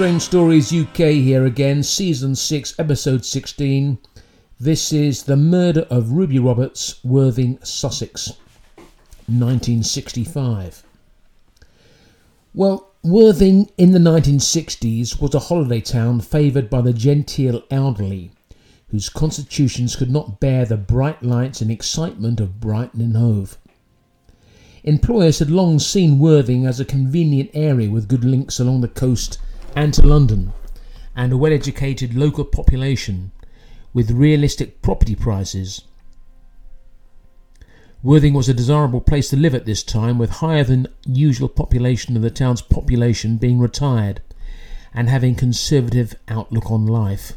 Strange Stories UK here again, season 6, episode 16. This is The Murder of Ruby Roberts, Worthing, Sussex, 1965. Well, Worthing in the 1960s was a holiday town favoured by the genteel elderly, whose constitutions could not bear the bright lights and excitement of Brighton and Hove. Employers had long seen Worthing as a convenient area with good links along the coast and to London, and a well educated local population with realistic property prices. Worthing was a desirable place to live at this time, with higher than usual population of the town's population being retired and having conservative outlook on life.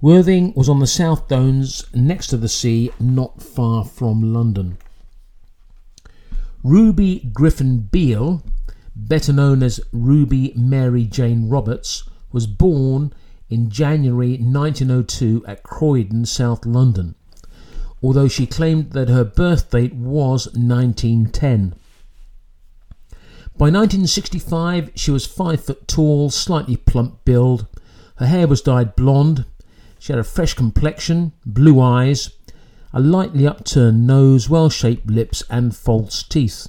Worthing was on the South Downs, next to the sea, not far from London. Ruby Griffin Beale better known as Ruby Mary Jane Roberts, was born in January 1902 at Croydon, South London, although she claimed that her birth date was 1910. By 1965, she was five foot tall, slightly plump build. Her hair was dyed blonde. She had a fresh complexion, blue eyes, a lightly upturned nose, well shaped lips, and false teeth.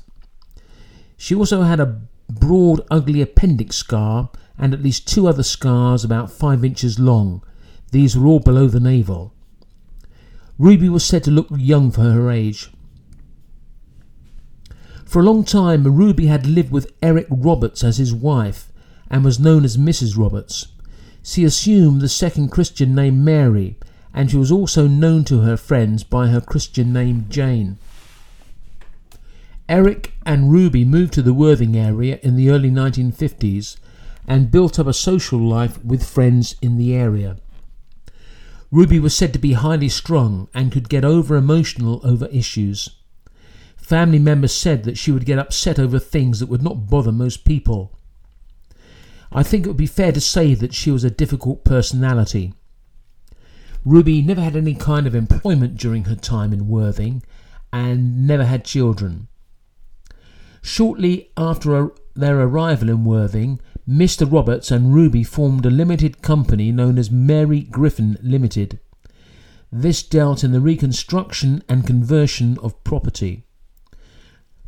She also had a broad, ugly appendix scar, and at least two other scars about five inches long. These were all below the navel. Ruby was said to look young for her age. For a long time, Ruby had lived with Eric Roberts as his wife and was known as Mrs. Roberts. She assumed the second Christian name Mary, and she was also known to her friends by her Christian name Jane. Eric and Ruby moved to the Worthing area in the early 1950s and built up a social life with friends in the area. Ruby was said to be highly strung and could get over emotional over issues. Family members said that she would get upset over things that would not bother most people. I think it would be fair to say that she was a difficult personality. Ruby never had any kind of employment during her time in Worthing and never had children. Shortly after their arrival in Worthing, Mr. Roberts and Ruby formed a limited company known as Mary Griffin Limited. This dealt in the reconstruction and conversion of property.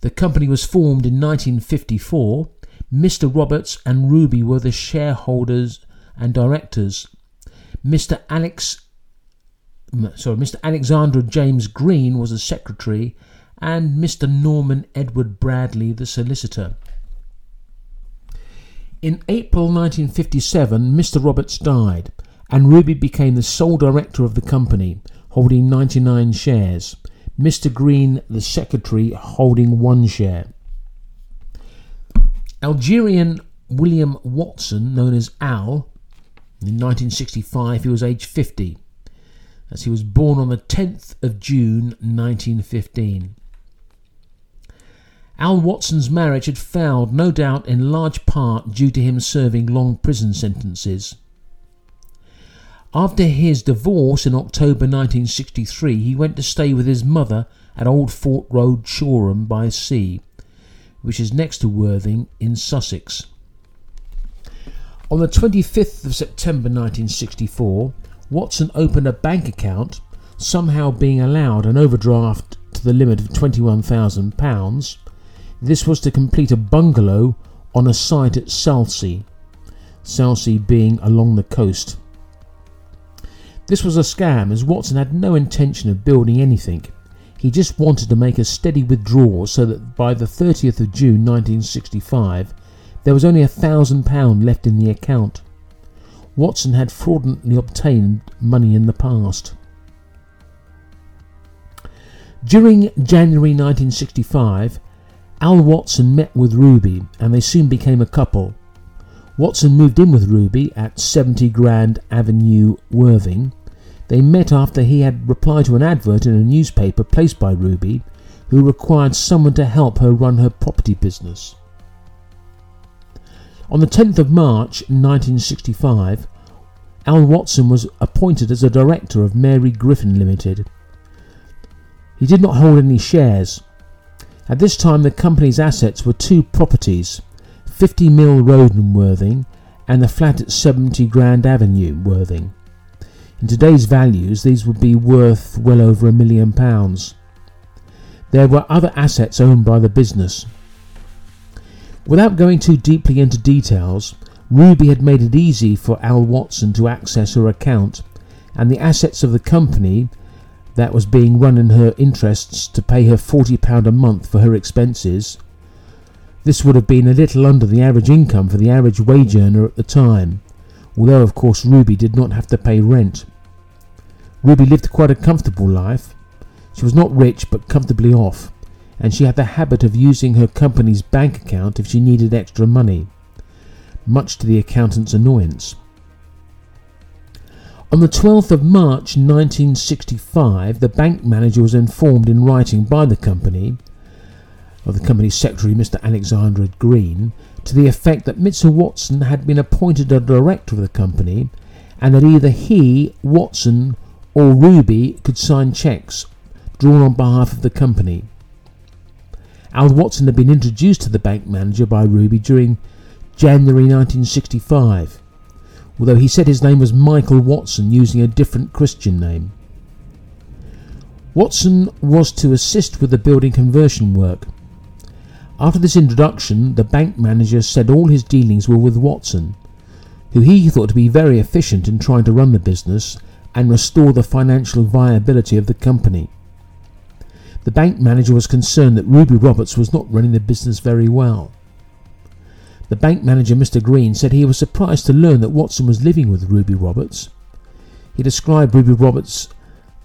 The company was formed in 1954. Mr. Roberts and Ruby were the shareholders and directors. Mr. Alex sorry, Mr. Alexander James Green was the secretary and Mr. Norman Edward Bradley, the solicitor. In April 1957, Mr. Roberts died, and Ruby became the sole director of the company, holding 99 shares. Mr. Green, the secretary, holding one share. Algernon William Watson, known as Al, in 1965 he was aged 50, as he was born on the 10th of June 1915. Al Watson's marriage had failed, no doubt in large part due to him serving long prison sentences. After his divorce in October 1963, he went to stay with his mother at Old Fort Road, Shoreham by Sea, which is next to Worthing in Sussex. On the 25th of September 1964, Watson opened a bank account, somehow being allowed an overdraft to the limit of £21,000 this was to complete a bungalow on a site at Selsey, Selsey being along the coast. This was a scam as Watson had no intention of building anything. He just wanted to make a steady withdrawal so that by the 30th of June 1965 there was only a thousand pound left in the account. Watson had fraudulently obtained money in the past. During January 1965, Al Watson met with Ruby and they soon became a couple. Watson moved in with Ruby at 70 Grand Avenue, Worthing. They met after he had replied to an advert in a newspaper placed by Ruby, who required someone to help her run her property business. On the 10th of March 1965, Al Watson was appointed as a director of Mary Griffin Limited. He did not hold any shares, at this time, the company's assets were two properties 50 Mill Road in Worthing and the flat at 70 Grand Avenue, Worthing. In today's values, these would be worth well over a million pounds. There were other assets owned by the business. Without going too deeply into details, Ruby had made it easy for Al Watson to access her account, and the assets of the company that was being run in her interests to pay her £40 a month for her expenses. This would have been a little under the average income for the average wage earner at the time, although of course Ruby did not have to pay rent. Ruby lived quite a comfortable life. She was not rich but comfortably off, and she had the habit of using her company's bank account if she needed extra money, much to the accountant's annoyance. On the 12th of March 1965, the bank manager was informed in writing by the company, of the company's secretary, Mr. Alexander Green, to the effect that Mr. Watson had been appointed a director of the company and that either he, Watson, or Ruby could sign cheques drawn on behalf of the company. Al Watson had been introduced to the bank manager by Ruby during January 1965 although he said his name was Michael Watson using a different Christian name. Watson was to assist with the building conversion work. After this introduction, the bank manager said all his dealings were with Watson, who he thought to be very efficient in trying to run the business and restore the financial viability of the company. The bank manager was concerned that Ruby Roberts was not running the business very well. The bank manager, Mr. Green, said he was surprised to learn that Watson was living with Ruby Roberts. He described Ruby Roberts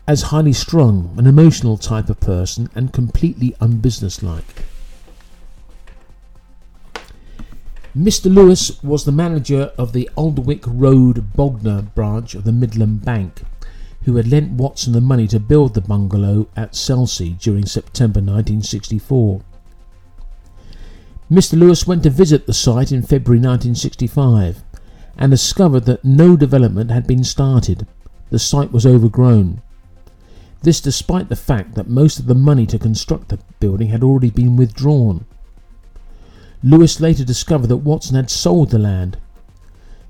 as highly strung, an emotional type of person, and completely unbusinesslike. Mr. Lewis was the manager of the Alderwick Road Bognor branch of the Midland Bank, who had lent Watson the money to build the bungalow at Selsey during September 1964. Mr. Lewis went to visit the site in February 1965 and discovered that no development had been started. The site was overgrown. This despite the fact that most of the money to construct the building had already been withdrawn. Lewis later discovered that Watson had sold the land.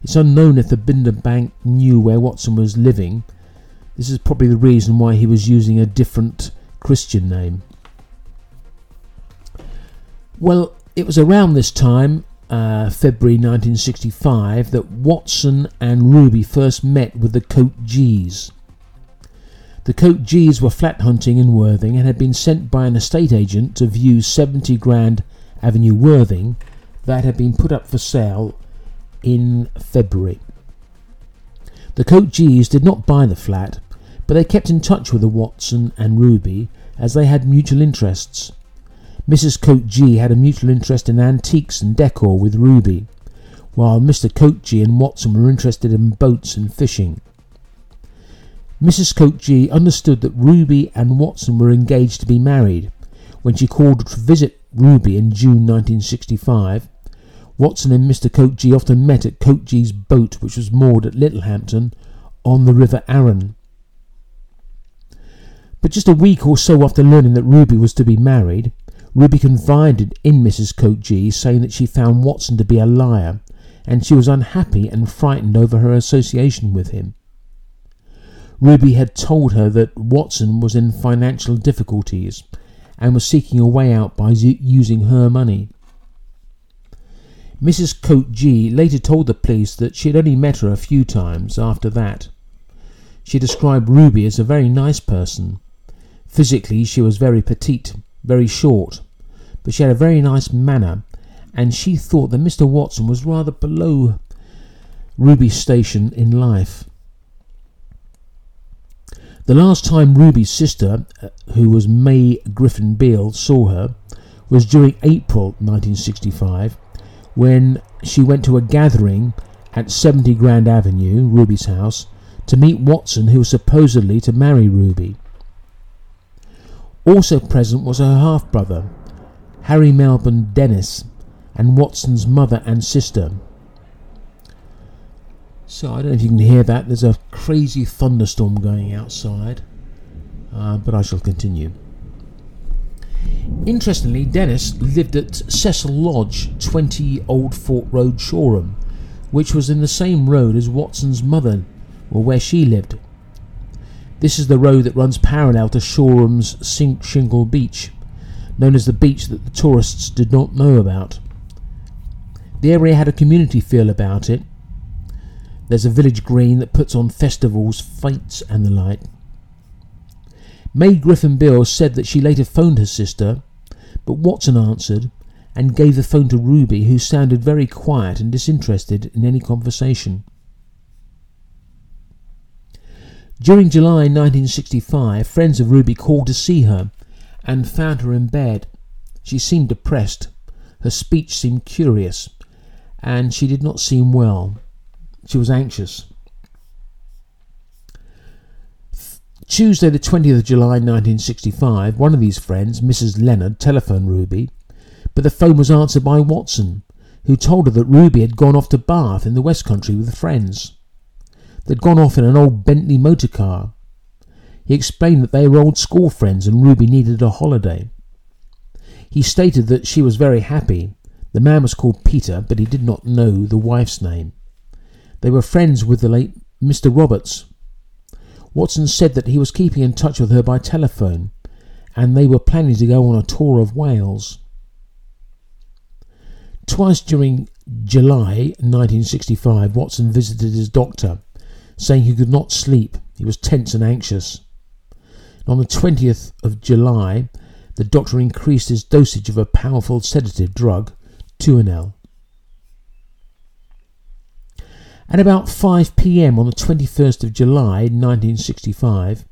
It's unknown if the Midland Bank knew where Watson was living. This is probably the reason why he was using a different Christian name. Well, it was around this time, uh, February 1965, that Watson and Ruby first met with the Coat G's. The Coat G's were flat hunting in Worthing and had been sent by an estate agent to view 70 Grand Avenue, Worthing, that had been put up for sale in February. The Coat G's did not buy the flat, but they kept in touch with the Watson and Ruby as they had mutual interests. Mrs. Coat G had a mutual interest in antiques and decor with Ruby, while Mr. Coat G and Watson were interested in boats and fishing. Mrs. Coat G understood that Ruby and Watson were engaged to be married when she called to visit Ruby in June 1965. Watson and Mr. Coat G often met at Coat G's boat, which was moored at Littlehampton on the River Arun. But just a week or so after learning that Ruby was to be married, Ruby confided in Mrs. Coat G, saying that she found Watson to be a liar, and she was unhappy and frightened over her association with him. Ruby had told her that Watson was in financial difficulties and was seeking a way out by using her money. Mrs. Coat G later told the police that she had only met her a few times after that. She described Ruby as a very nice person. Physically, she was very petite very short, but she had a very nice manner, and she thought that Mr. Watson was rather below Ruby's station in life. The last time Ruby's sister, uh, who was May Griffin Beale, saw her was during April 1965 when she went to a gathering at 70 Grand Avenue, Ruby's house, to meet Watson, who was supposedly to marry Ruby. Also present was her half brother, Harry Melbourne Dennis, and Watson's mother and sister. So I don't know if you can hear that. There's a crazy thunderstorm going outside, uh, but I shall continue. Interestingly, Dennis lived at Cecil Lodge, 20 Old Fort Road, Shoreham, which was in the same road as Watson's mother, or where she lived. This is the road that runs parallel to Shoreham's Sink Shingle Beach, known as the beach that the tourists did not know about. The area had a community feel about it. There's a village green that puts on festivals, fetes, and the like. May Griffin Beale said that she later phoned her sister, but Watson answered and gave the phone to Ruby, who sounded very quiet and disinterested in any conversation. During July 1965, friends of Ruby called to see her and found her in bed. She seemed depressed. Her speech seemed curious, and she did not seem well. She was anxious. Tuesday, the 20th of July 1965, one of these friends, Mrs. Leonard, telephoned Ruby, but the phone was answered by Watson, who told her that Ruby had gone off to Bath in the West Country with friends. They'd gone off in an old Bentley motor car. He explained that they were old school friends and Ruby needed a holiday. He stated that she was very happy. The man was called Peter, but he did not know the wife's name. They were friends with the late Mr. Roberts, Watson said that he was keeping in touch with her by telephone and they were planning to go on a tour of Wales. Twice during July 1965, Watson visited his doctor, saying he could not sleep. He was tense and anxious. on the 20th of July, the doctor increased his dosage of a powerful sedative drug, Tuinal. At about 5 pm on the 21st of July 1965,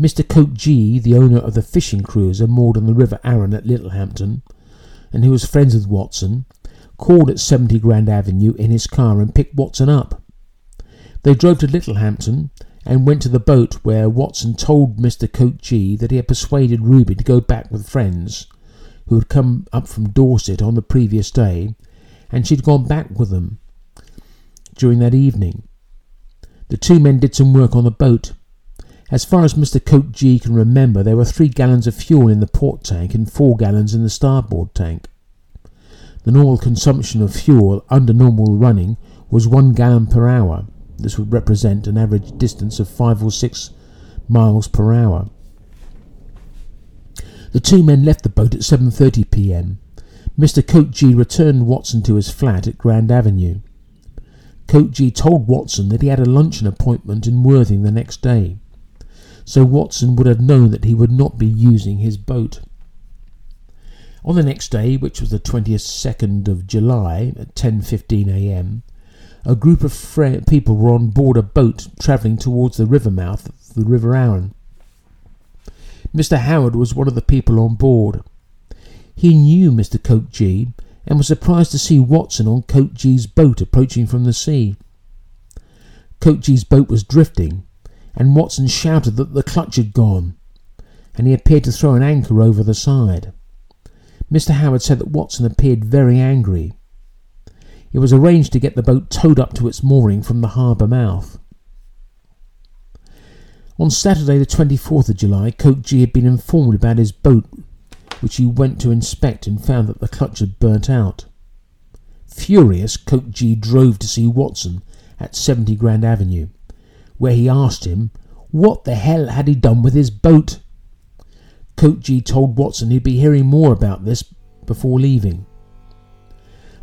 Mr. Coke G, the owner of the fishing cruiser moored on the River Arun at Littlehampton, and who was friends with Watson, called at 70 Grand Avenue in his car and picked Watson up. They drove to Littlehampton and went to the boat where Watson told Mr. G that he had persuaded Ruby to go back with friends who had come up from Dorset on the previous day, and she'd gone back with them during that evening. The two men did some work on the boat. As far as Mr. G can remember, there were three gallons of fuel in the port tank and four gallons in the starboard tank. The normal consumption of fuel under normal running was one gallon per hour. This would represent an average distance of five or six miles per hour. The two men left the boat at 7:30 p.m. Mr. G returned Watson to his flat at Grand Avenue. G told Watson that he had a luncheon appointment in Worthing the next day, so Watson would have known that he would not be using his boat. On the next day, which was the 22nd of July at 10:15 a.m., a group of fre- people were on board a boat travelling towards the river mouth of the River Arun. Mr. Howard was one of the people on board. He knew Mr. Coke G and was surprised to see Watson on Coke G's boat approaching from the sea. Coke G's boat was drifting, and Watson shouted that the clutch had gone, and he appeared to throw an anchor over the side. Mr. Howard said that Watson appeared very angry. It was arranged to get the boat towed up to its mooring from the harbour mouth. On Saturday, the 24th of July, Coke G had been informed about his boat which he went to inspect and found that the clutch had burnt out. Furious, Coke G drove to see Watson at 70 Grand Avenue, where he asked him what the hell had he done with his boat. Coke G told Watson he'd be hearing more about this before leaving.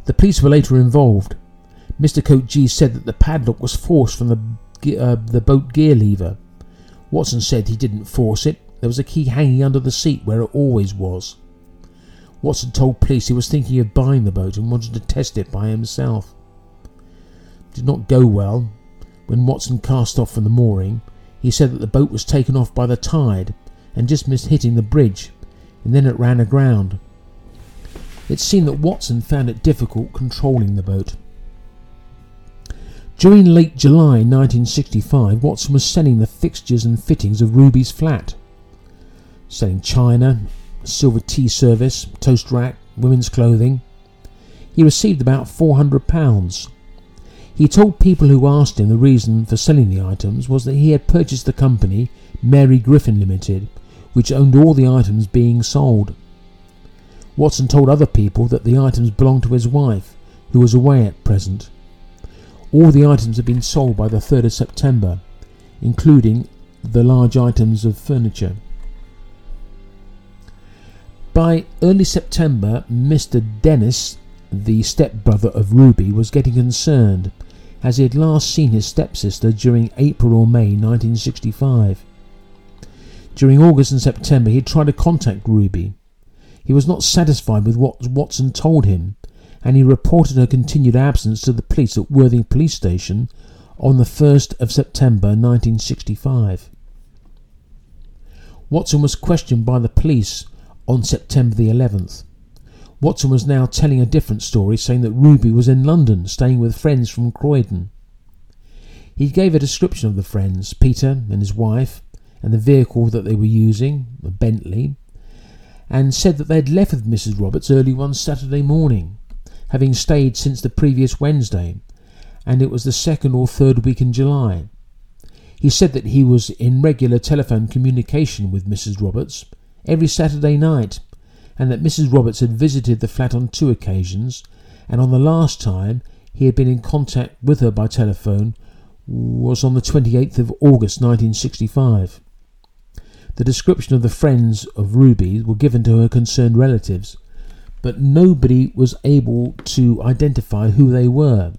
The police were later involved. Mr. Coke G said that the padlock was forced from the, uh, the boat gear lever. Watson said he didn't force it, there was a key hanging under the seat where it always was. Watson told police he was thinking of buying the boat and wanted to test it by himself. It did not go well. When Watson cast off from the mooring, he said that the boat was taken off by the tide and just missed hitting the bridge, and then it ran aground. It seemed that Watson found it difficult controlling the boat. During late July 1965, Watson was selling the fixtures and fittings of Ruby's flat selling china, silver tea service, toast rack, women's clothing. He received about £400. He told people who asked him the reason for selling the items was that he had purchased the company Mary Griffin Limited, which owned all the items being sold. Watson told other people that the items belonged to his wife, who was away at present. All the items had been sold by the 3rd of September, including the large items of furniture. By early September, Mr. Dennis, the stepbrother of Ruby, was getting concerned as he had last seen his stepsister during April or May 1965. During August and September, he tried to contact Ruby. He was not satisfied with what Watson told him, and he reported her continued absence to the police at Worthing Police Station on the 1st of September 1965. Watson was questioned by the police on September the 11th. Watson was now telling a different story, saying that Ruby was in London, staying with friends from Croydon. He gave a description of the friends, Peter and his wife, and the vehicle that they were using, a Bentley, and said that they had left with Mrs. Roberts early one Saturday morning, having stayed since the previous Wednesday, and it was the second or third week in July. He said that he was in regular telephone communication with Mrs. Roberts every Saturday night and that Mrs. Roberts had visited the flat on two occasions, and on the last time he had been in contact with her by telephone was on the 28th of August 1965. The description of the friends of Ruby were given to her concerned relatives, but nobody was able to identify who they were.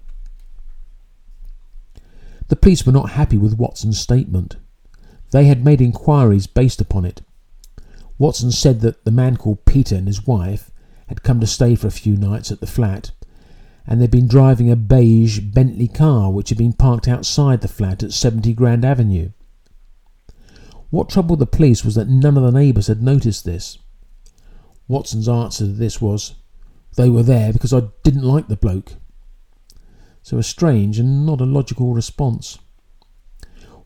The police were not happy with Watson's statement. They had made inquiries based upon it. Watson said that the man called Peter and his wife had come to stay for a few nights at the flat, and they'd been driving a beige Bentley car which had been parked outside the flat at 70 Grand Avenue. What troubled the police was that none of the neighbours had noticed this. Watson's answer to this was, They were there because I didn't like the bloke. So a strange and not a logical response.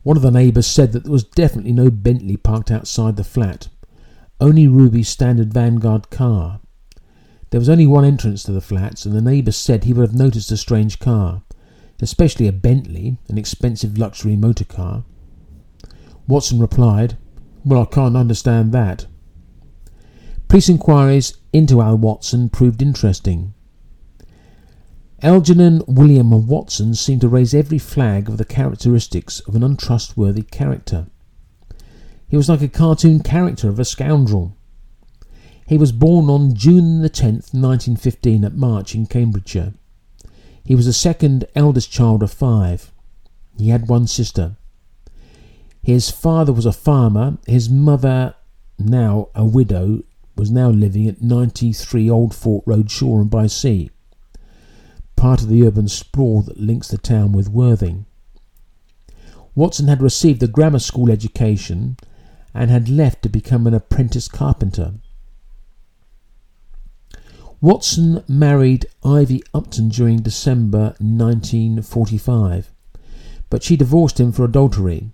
One of the neighbours said that there was definitely no Bentley parked outside the flat, only Ruby's standard Vanguard car. There was only one entrance to the flats, and the neighbour said he would have noticed a strange car, especially a Bentley, an expensive luxury motor car. Watson replied, Well, I can't understand that. Police inquiries into Al Watson proved interesting. Algernon William Watson seemed to raise every flag of the characteristics of an untrustworthy character. He was like a cartoon character of a scoundrel. He was born on June the 10th, 1915, at March in Cambridgeshire. He was the second eldest child of five. He had one sister. His father was a farmer. His mother, now a widow, was now living at 93 Old Fort Road, Shoreham by Sea, part of the urban sprawl that links the town with Worthing. Watson had received a grammar school education and had left to become an apprentice carpenter. Watson married Ivy Upton during December 1945, but she divorced him for adultery.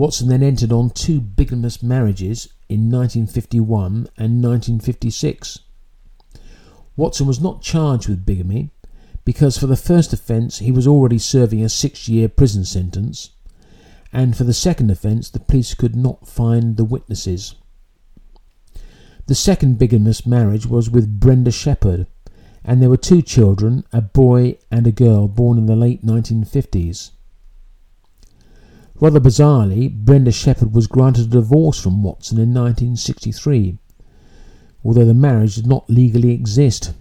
Watson then entered on two bigamous marriages in 1951 and 1956. Watson was not charged with bigamy because for the first offence he was already serving a six year prison sentence and for the second offence the police could not find the witnesses. The second bigamous marriage was with Brenda Shepherd, and there were two children, a boy and a girl, born in the late 1950s. Rather bizarrely, Brenda Shepherd was granted a divorce from Watson in 1963, although the marriage did not legally exist.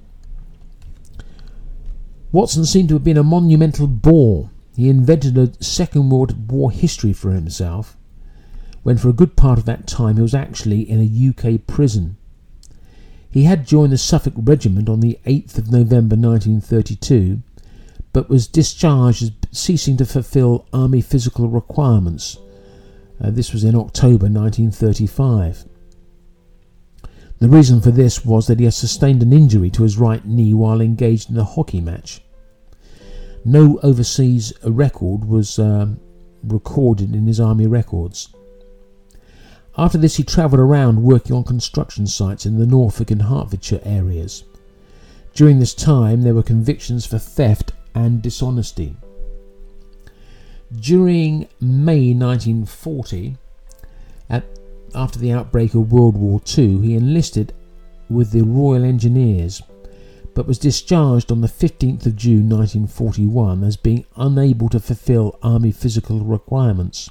Watson seemed to have been a monumental bore he invented a Second World War history for himself, when for a good part of that time he was actually in a UK prison. He had joined the Suffolk Regiment on the 8th of November 1932, but was discharged as ceasing to fulfil army physical requirements. Uh, this was in October 1935. The reason for this was that he had sustained an injury to his right knee while engaged in a hockey match. No overseas record was um, recorded in his army records. After this, he travelled around working on construction sites in the Norfolk and Hertfordshire areas. During this time, there were convictions for theft and dishonesty. During May 1940, at, after the outbreak of World War II, he enlisted with the Royal Engineers but was discharged on the 15th of June 1941 as being unable to fulfill Army physical requirements.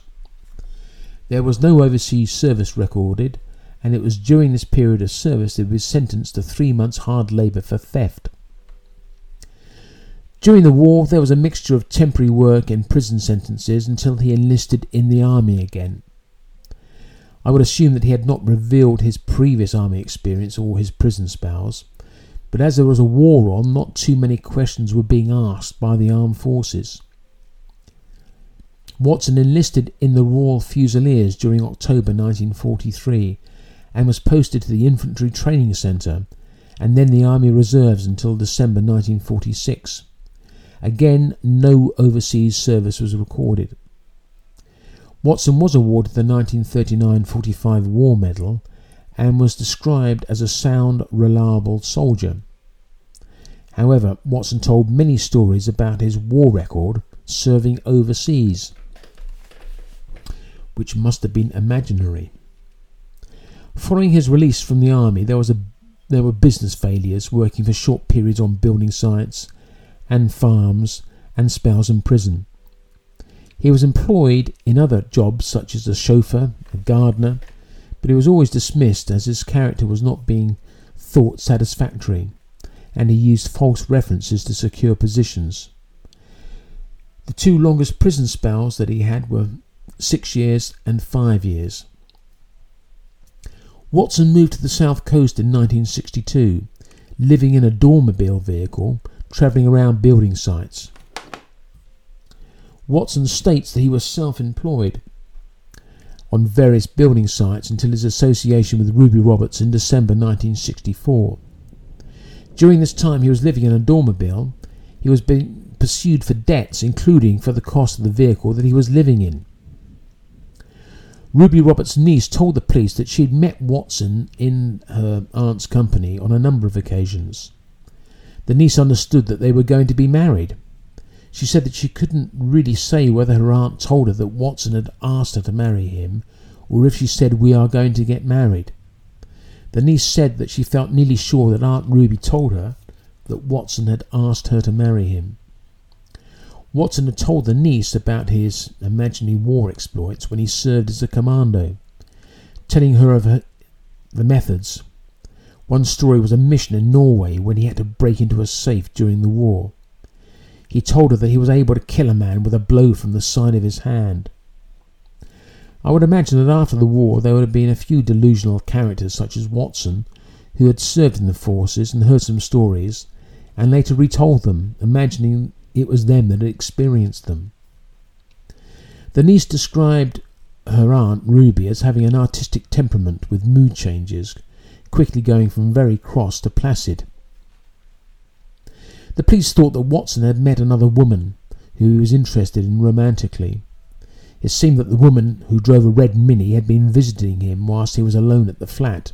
There was no overseas service recorded, and it was during this period of service that he was sentenced to three months' hard labour for theft. During the war, there was a mixture of temporary work and prison sentences until he enlisted in the army again. I would assume that he had not revealed his previous army experience or his prison spells, but as there was a war on, not too many questions were being asked by the armed forces. Watson enlisted in the Royal Fusiliers during October 1943 and was posted to the Infantry Training Centre and then the Army Reserves until December 1946. Again, no overseas service was recorded. Watson was awarded the 1939 45 War Medal and was described as a sound, reliable soldier. However, Watson told many stories about his war record serving overseas, which must have been imaginary. Following his release from the army, there was a there were business failures, working for short periods on building sites and farms, and spells in prison. He was employed in other jobs such as a chauffeur, a gardener, but he was always dismissed as his character was not being thought satisfactory, and he used false references to secure positions. The two longest prison spells that he had were six years and five years. Watson moved to the south coast in 1962, living in a dormobile vehicle, travelling around building sites. Watson states that he was self employed on various building sites until his association with Ruby Roberts in December 1964. During this time, he was living in a dormobile. He was being pursued for debts, including for the cost of the vehicle that he was living in. Ruby Roberts' niece told the police that she had met Watson in her aunt's company on a number of occasions. The niece understood that they were going to be married. She said that she couldn't really say whether her aunt told her that Watson had asked her to marry him or if she said, We are going to get married. The niece said that she felt nearly sure that Aunt Ruby told her that Watson had asked her to marry him. Watson had told the niece about his imaginary war exploits when he served as a commando, telling her of her, the methods. One story was a mission in Norway when he had to break into a safe during the war. He told her that he was able to kill a man with a blow from the side of his hand. I would imagine that after the war there would have been a few delusional characters such as Watson, who had served in the forces and heard some stories, and later retold them, imagining it was them that had experienced them. The niece described her aunt Ruby as having an artistic temperament with mood changes, quickly going from very cross to placid. The police thought that Watson had met another woman who he was interested in romantically. It seemed that the woman who drove a red Mini had been visiting him whilst he was alone at the flat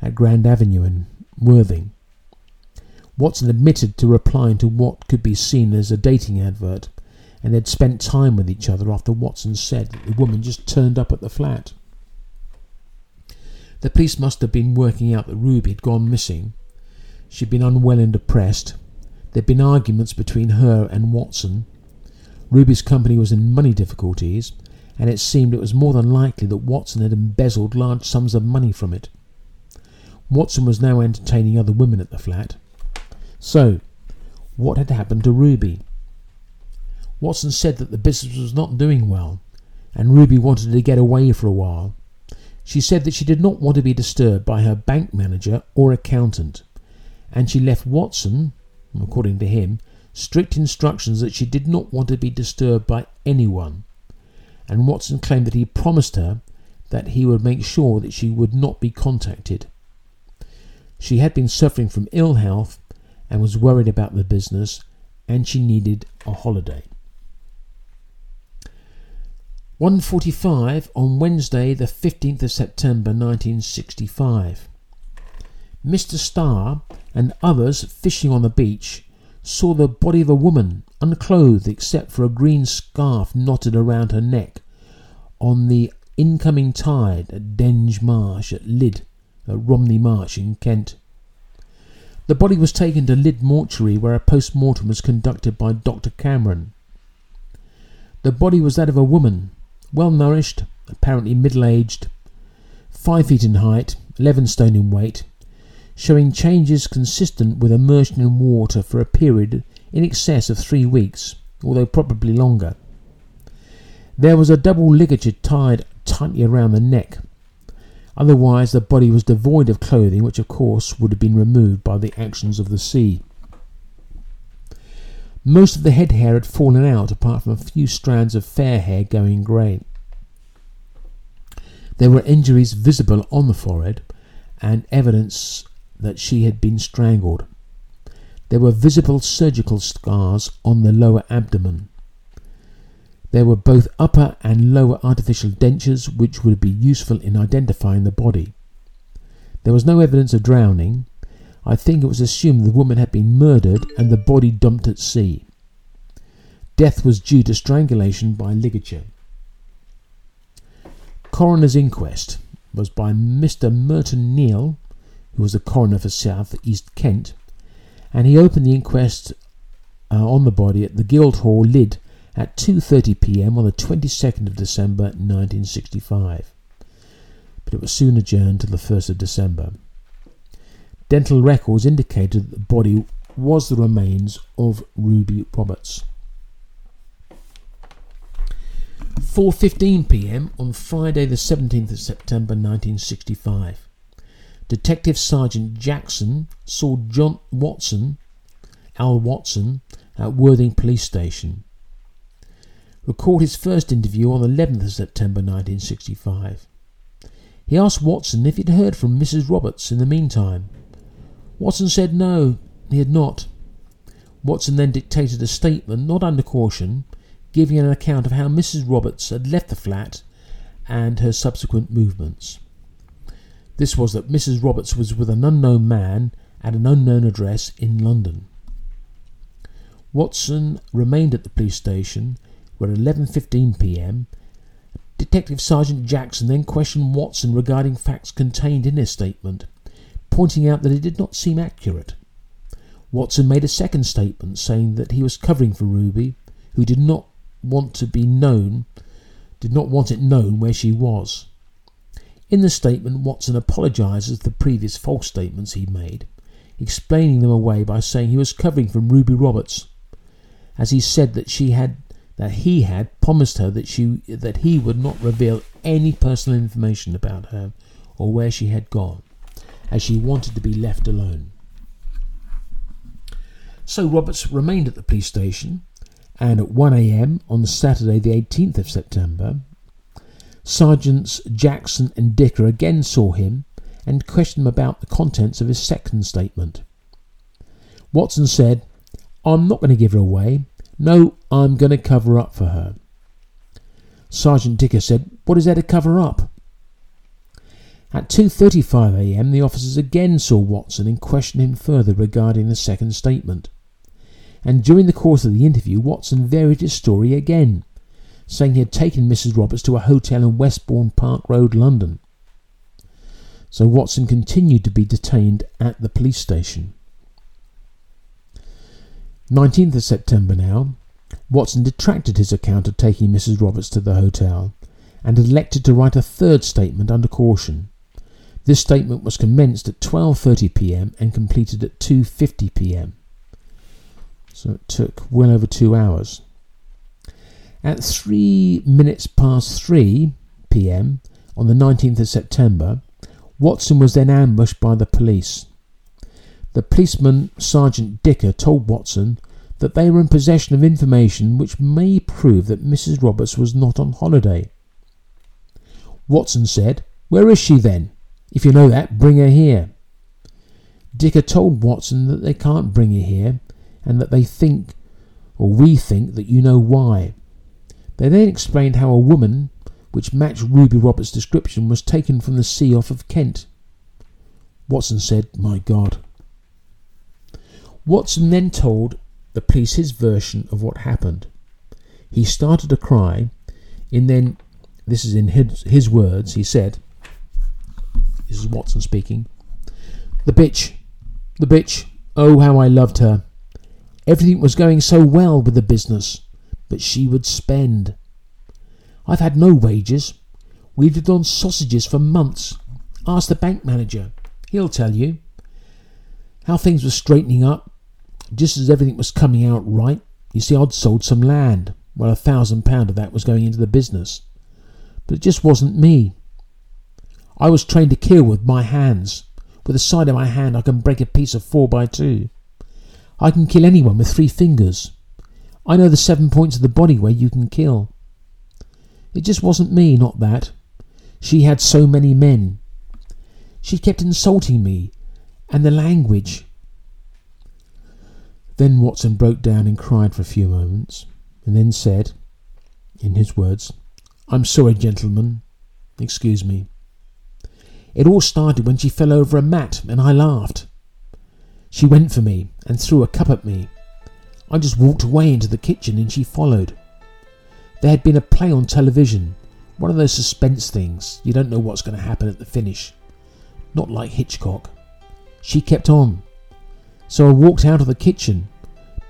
at Grand Avenue in Worthing. Watson admitted to replying to what could be seen as a dating advert and they'd spent time with each other after Watson said that the woman just turned up at the flat. The police must have been working out that Ruby had gone missing. She'd been unwell and depressed, There'd been arguments between her and Watson. Ruby's company was in money difficulties, and it seemed it was more than likely that Watson had embezzled large sums of money from it. Watson was now entertaining other women at the flat. So, what had happened to Ruby? Watson said that the business was not doing well, and Ruby wanted to get away for a while. She said that she did not want to be disturbed by her bank manager or accountant, and she left Watson according to him, strict instructions that she did not want to be disturbed by anyone. And Watson claimed that he promised her that he would make sure that she would not be contacted. She had been suffering from ill health and was worried about the business, and she needed a holiday. 1.45 on Wednesday the 15th of September 1965. Mr. Starr and others fishing on the beach saw the body of a woman, unclothed except for a green scarf knotted around her neck, on the incoming tide at Denge Marsh at Lydd, at uh, Romney Marsh in Kent. The body was taken to Lydd Mortuary where a post mortem was conducted by Dr. Cameron. The body was that of a woman, well nourished, apparently middle aged, 5 feet in height, 11 stone in weight, showing changes consistent with immersion in water for a period in excess of three weeks, although probably longer. There was a double ligature tied tightly around the neck. Otherwise, the body was devoid of clothing, which of course would have been removed by the actions of the sea. Most of the head hair had fallen out, apart from a few strands of fair hair going grey. There were injuries visible on the forehead and evidence that she had been strangled. There were visible surgical scars on the lower abdomen. There were both upper and lower artificial dentures which would be useful in identifying the body. There was no evidence of drowning. I think it was assumed the woman had been murdered and the body dumped at sea. Death was due to strangulation by ligature. Coroner's inquest was by Mr. Merton Neal, who was the coroner for South East Kent, and he opened the inquest uh, on the body at the Guildhall Lydd at 2:30 p.m. on the 22nd of December 1965. But it was soon adjourned to the 1st of December. Dental records indicated that the body was the remains of Ruby Roberts. 4:15 p.m. on Friday the 17th of September 1965. Detective Sergeant Jackson saw John Watson, Al Watson, at Worthing Police Station. Record his first interview on the 11th of September 1965. He asked Watson if he'd heard from Mrs. Roberts in the meantime. Watson said no, he had not. Watson then dictated a statement, not under caution, giving an account of how Mrs. Roberts had left the flat and her subsequent movements. This was that Mrs. Roberts was with an unknown man at an unknown address in London. Watson remained at the police station where at 11:15 p.m. Detective Sergeant Jackson then questioned Watson regarding facts contained in his statement, pointing out that it did not seem accurate. Watson made a second statement saying that he was covering for Ruby, who did not want to be known, did not want it known where she was. In the statement, Watson apologizes for the previous false statements he made, explaining them away by saying he was covering from Ruby Roberts, as he said that she had that he had promised her that she that he would not reveal any personal information about her or where she had gone, as she wanted to be left alone. So Roberts remained at the police station, and at 1 a.m. on Saturday, the 18th of September, Sergeants Jackson and Dicker again saw him and questioned him about the contents of his second statement. Watson said, I'm not going to give her away. No, I'm going to cover up for her. Sergeant Dicker said, What is there to cover up? At 2:35 a.m., the officers again saw Watson and questioned him further regarding the second statement. And during the course of the interview, Watson varied his story again, saying he had taken Mrs. Roberts to a hotel in Westbourne Park Road, London. So Watson continued to be detained at the police station. 19th of September now, Watson detracted his account of taking Mrs. Roberts to the hotel and elected to write a third statement under caution. This statement was commenced at 12:30 p.m. and completed at 2:50 p.m. So it took well over 2 hours. At 3 minutes past 3 pm on the 19th of September, Watson was then ambushed by the police. The policeman, Sergeant Dicker, told Watson that they were in possession of information which may prove that Mrs. Roberts was not on holiday. Watson said, Where is she then? If you know that, bring her here. Dicker told Watson that they can't bring her here and that they think, or we think, that you know why. They then explained how a woman, which matched Ruby Roberts' description, was taken from the sea off of Kent. Watson said, My God. Watson then told the police his version of what happened. He started to cry, and then, this is in his, his words, he said, This is Watson speaking, The bitch, the bitch, Oh, how I loved her. Everything was going so well with the business, but she would spend. I've had no wages. We've lived on sausages for months. Ask the bank manager. He'll tell you. How things were straightening up, just as everything was coming out right. You see, I'd sold some land. Well, a thousand pound of that was going into the business. But it just wasn't me. I was trained to kill with my hands. With the side of my hand, I can break a piece of four by two. I can kill anyone with three fingers. I know the seven points of the body where you can kill. It just wasn't me, not that. She had so many men. She kept insulting me, and the language. Then Watson broke down and cried for a few moments, and then said, in his words, I'm sorry, gentlemen. Excuse me. It all started when she fell over a mat, and I laughed. She went for me and threw a cup at me. I just walked away into the kitchen and she followed. There had been a play on television, one of those suspense things. You don't know what's going to happen at the finish. Not like Hitchcock. She kept on. So I walked out of the kitchen,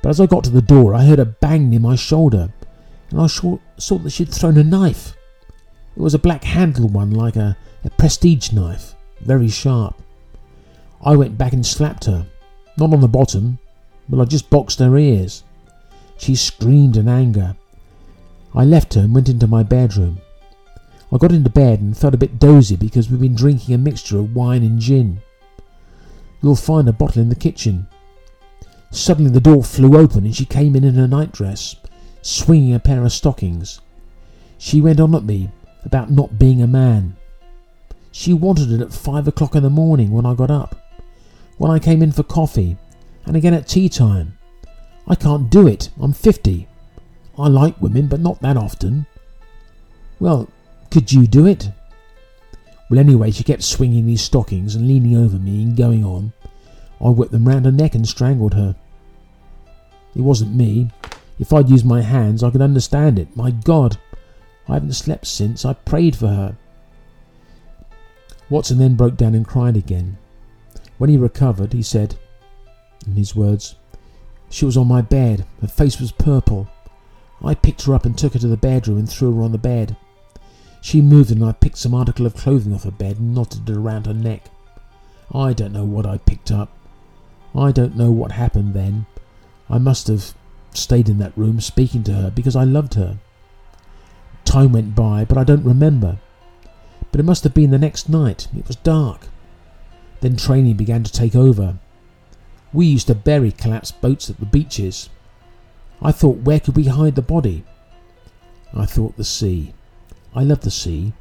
but as I got to the door, I heard a bang near my shoulder, and I saw, that she'd thrown a knife. It was a black handled one, like a, a prestige knife, very sharp. I went back and slapped her, not on the bottom, but I just boxed her ears. She screamed in anger. I left her and went into my bedroom. I got into bed and felt a bit dozy because we'd been drinking a mixture of wine and gin. You'll find a bottle in the kitchen. Suddenly the door flew open and she came in in her nightdress, swinging a pair of stockings. She went on at me about not being a man. She wanted it at five o'clock in the morning when I got up when I came in for coffee, and again at tea time. I can't do it. I'm 50. I like women, but not that often. Well, could you do it? Well, anyway, she kept swinging these stockings and leaning over me and going on. I whipped them round her neck and strangled her. It wasn't me. If I'd used my hands, I could understand it. My God, I haven't slept since. I prayed for her. Watson then broke down and cried again. When he recovered, he said, in his words, She was on my bed. Her face was purple. I picked her up and took her to the bedroom and threw her on the bed. She moved and I picked some article of clothing off her bed and knotted it around her neck. I don't know what I picked up. I don't know what happened then. I must have stayed in that room speaking to her because I loved her. Time went by, but I don't remember. But it must have been the next night. It was dark. Then training began to take over. We used to bury collapsed boats at the beaches. I thought, where could we hide the body? I thought the sea. I love the sea.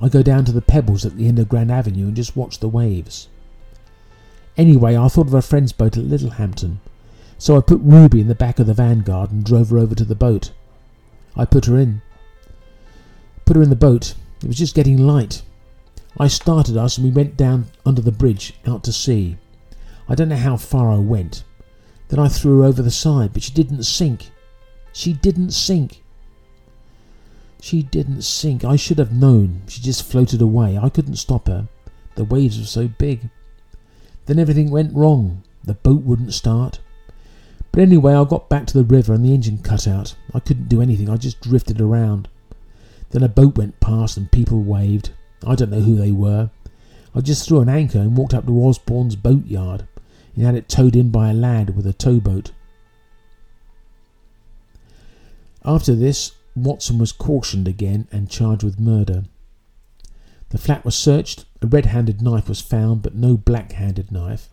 I go down to the pebbles at the end of Grand Avenue and just watch the waves. Anyway, I thought of a friend's boat at Littlehampton, so I put Ruby in the back of the Vanguard and drove her over to the boat. I put her in. Put her in the boat. It was just getting light. I started us and we went down under the bridge out to sea. I don't know how far I went. Then I threw her over the side, but she didn't sink. She didn't sink. She didn't sink. I should have known. She just floated away. I couldn't stop her. The waves were so big. Then everything went wrong. The boat wouldn't start. But anyway, I got back to the river and the engine cut out. I couldn't do anything. I just drifted around. Then a boat went past and people waved. I don't know who they were. I just threw an anchor and walked up to Osborne's boatyard and had it towed in by a lad with a towboat. After this, Watson was cautioned again and charged with murder. The flat was searched, a red handed knife was found, but no black handed knife,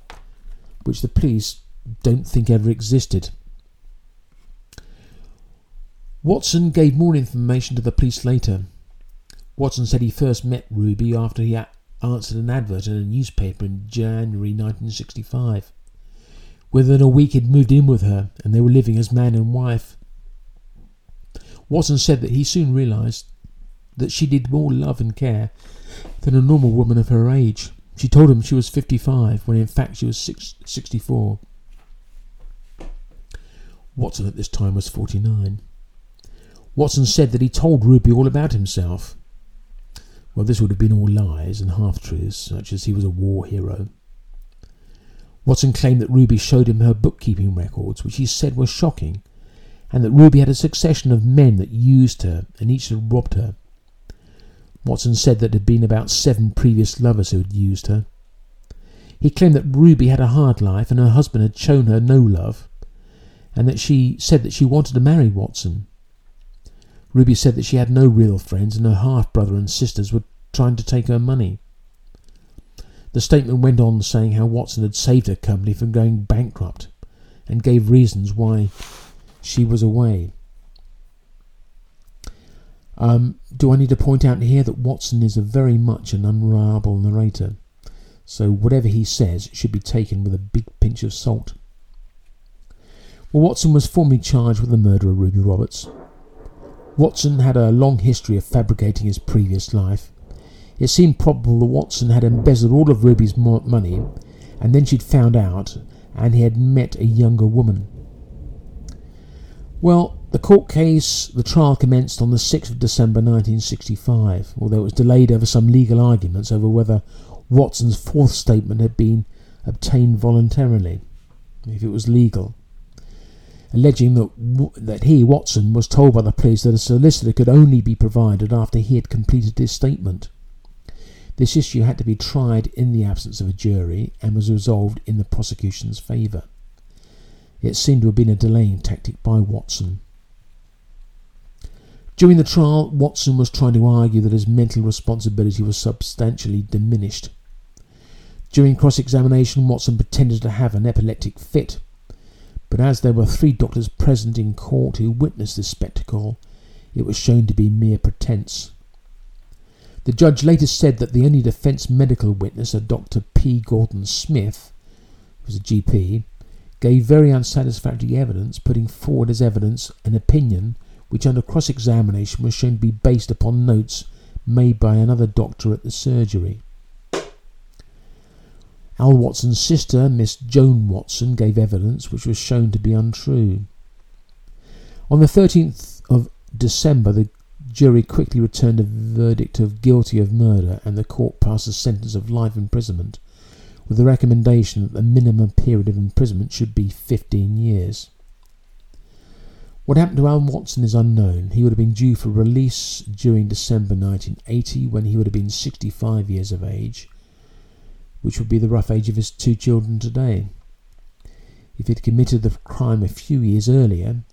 which the police don't think ever existed. Watson gave more information to the police later. Watson said he first met Ruby after he answered an advert in a newspaper in January 1965. Within a week he'd moved in with her and they were living as man and wife. Watson said that he soon realised that she did more love and care than a normal woman of her age. She told him she was 55 when in fact she was 64. Watson at this time was 49. Watson said that he told Ruby all about himself well, this would have been all lies and half truths, such as he was a war hero. Watson claimed that Ruby showed him her bookkeeping records, which he said were shocking, and that Ruby had a succession of men that used her and each had robbed her. Watson said that there had been about seven previous lovers who had used her. He claimed that Ruby had a hard life and her husband had shown her no love, and that she said that she wanted to marry Watson. Ruby said that she had no real friends and her half brother and sisters were trying to take her money. The statement went on saying how Watson had saved her company from going bankrupt and gave reasons why she was away. Um, do I need to point out here that Watson is a very much an unreliable narrator, so whatever he says should be taken with a big pinch of salt. Well, Watson was formally charged with the murder of Ruby Roberts. Watson had a long history of fabricating his previous life. It seemed probable that Watson had embezzled all of Ruby's money, and then she'd found out, and he had met a younger woman. Well, the court case, the trial commenced on the 6th of December 1965, although it was delayed over some legal arguments over whether Watson's fourth statement had been obtained voluntarily, if it was legal, alleging that, that he, Watson, was told by the police that a solicitor could only be provided after he had completed his statement. This issue had to be tried in the absence of a jury and was resolved in the prosecution's favour. It seemed to have been a delaying tactic by Watson. During the trial, Watson was trying to argue that his mental responsibility was substantially diminished. During cross examination, Watson pretended to have an epileptic fit, but as there were three doctors present in court who witnessed this spectacle, it was shown to be mere pretence. The judge later said that the only defence medical witness, a Dr. P. Gordon Smith, who was a GP, gave very unsatisfactory evidence, putting forward as evidence an opinion which, under cross examination, was shown to be based upon notes made by another doctor at the surgery. Al Watson's sister, Miss Joan Watson, gave evidence which was shown to be untrue. On the 13th of December, the jury quickly returned a verdict of guilty of murder, and the court passed a sentence of life imprisonment, with the recommendation that the minimum period of imprisonment should be 15 years. What happened to Alan Watson is unknown. He would have been due for release during December 1980 when he would have been 65 years of age, which would be the rough age of his two children today. If he'd committed the crime a few years earlier,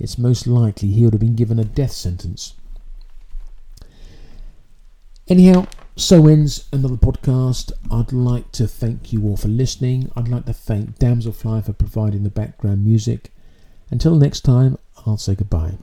it's most likely he would have been given a death sentence. Anyhow, so ends another podcast. I'd like to thank you all for listening. I'd like to thank Damselfly for providing the background music. Until next time, I'll say goodbye.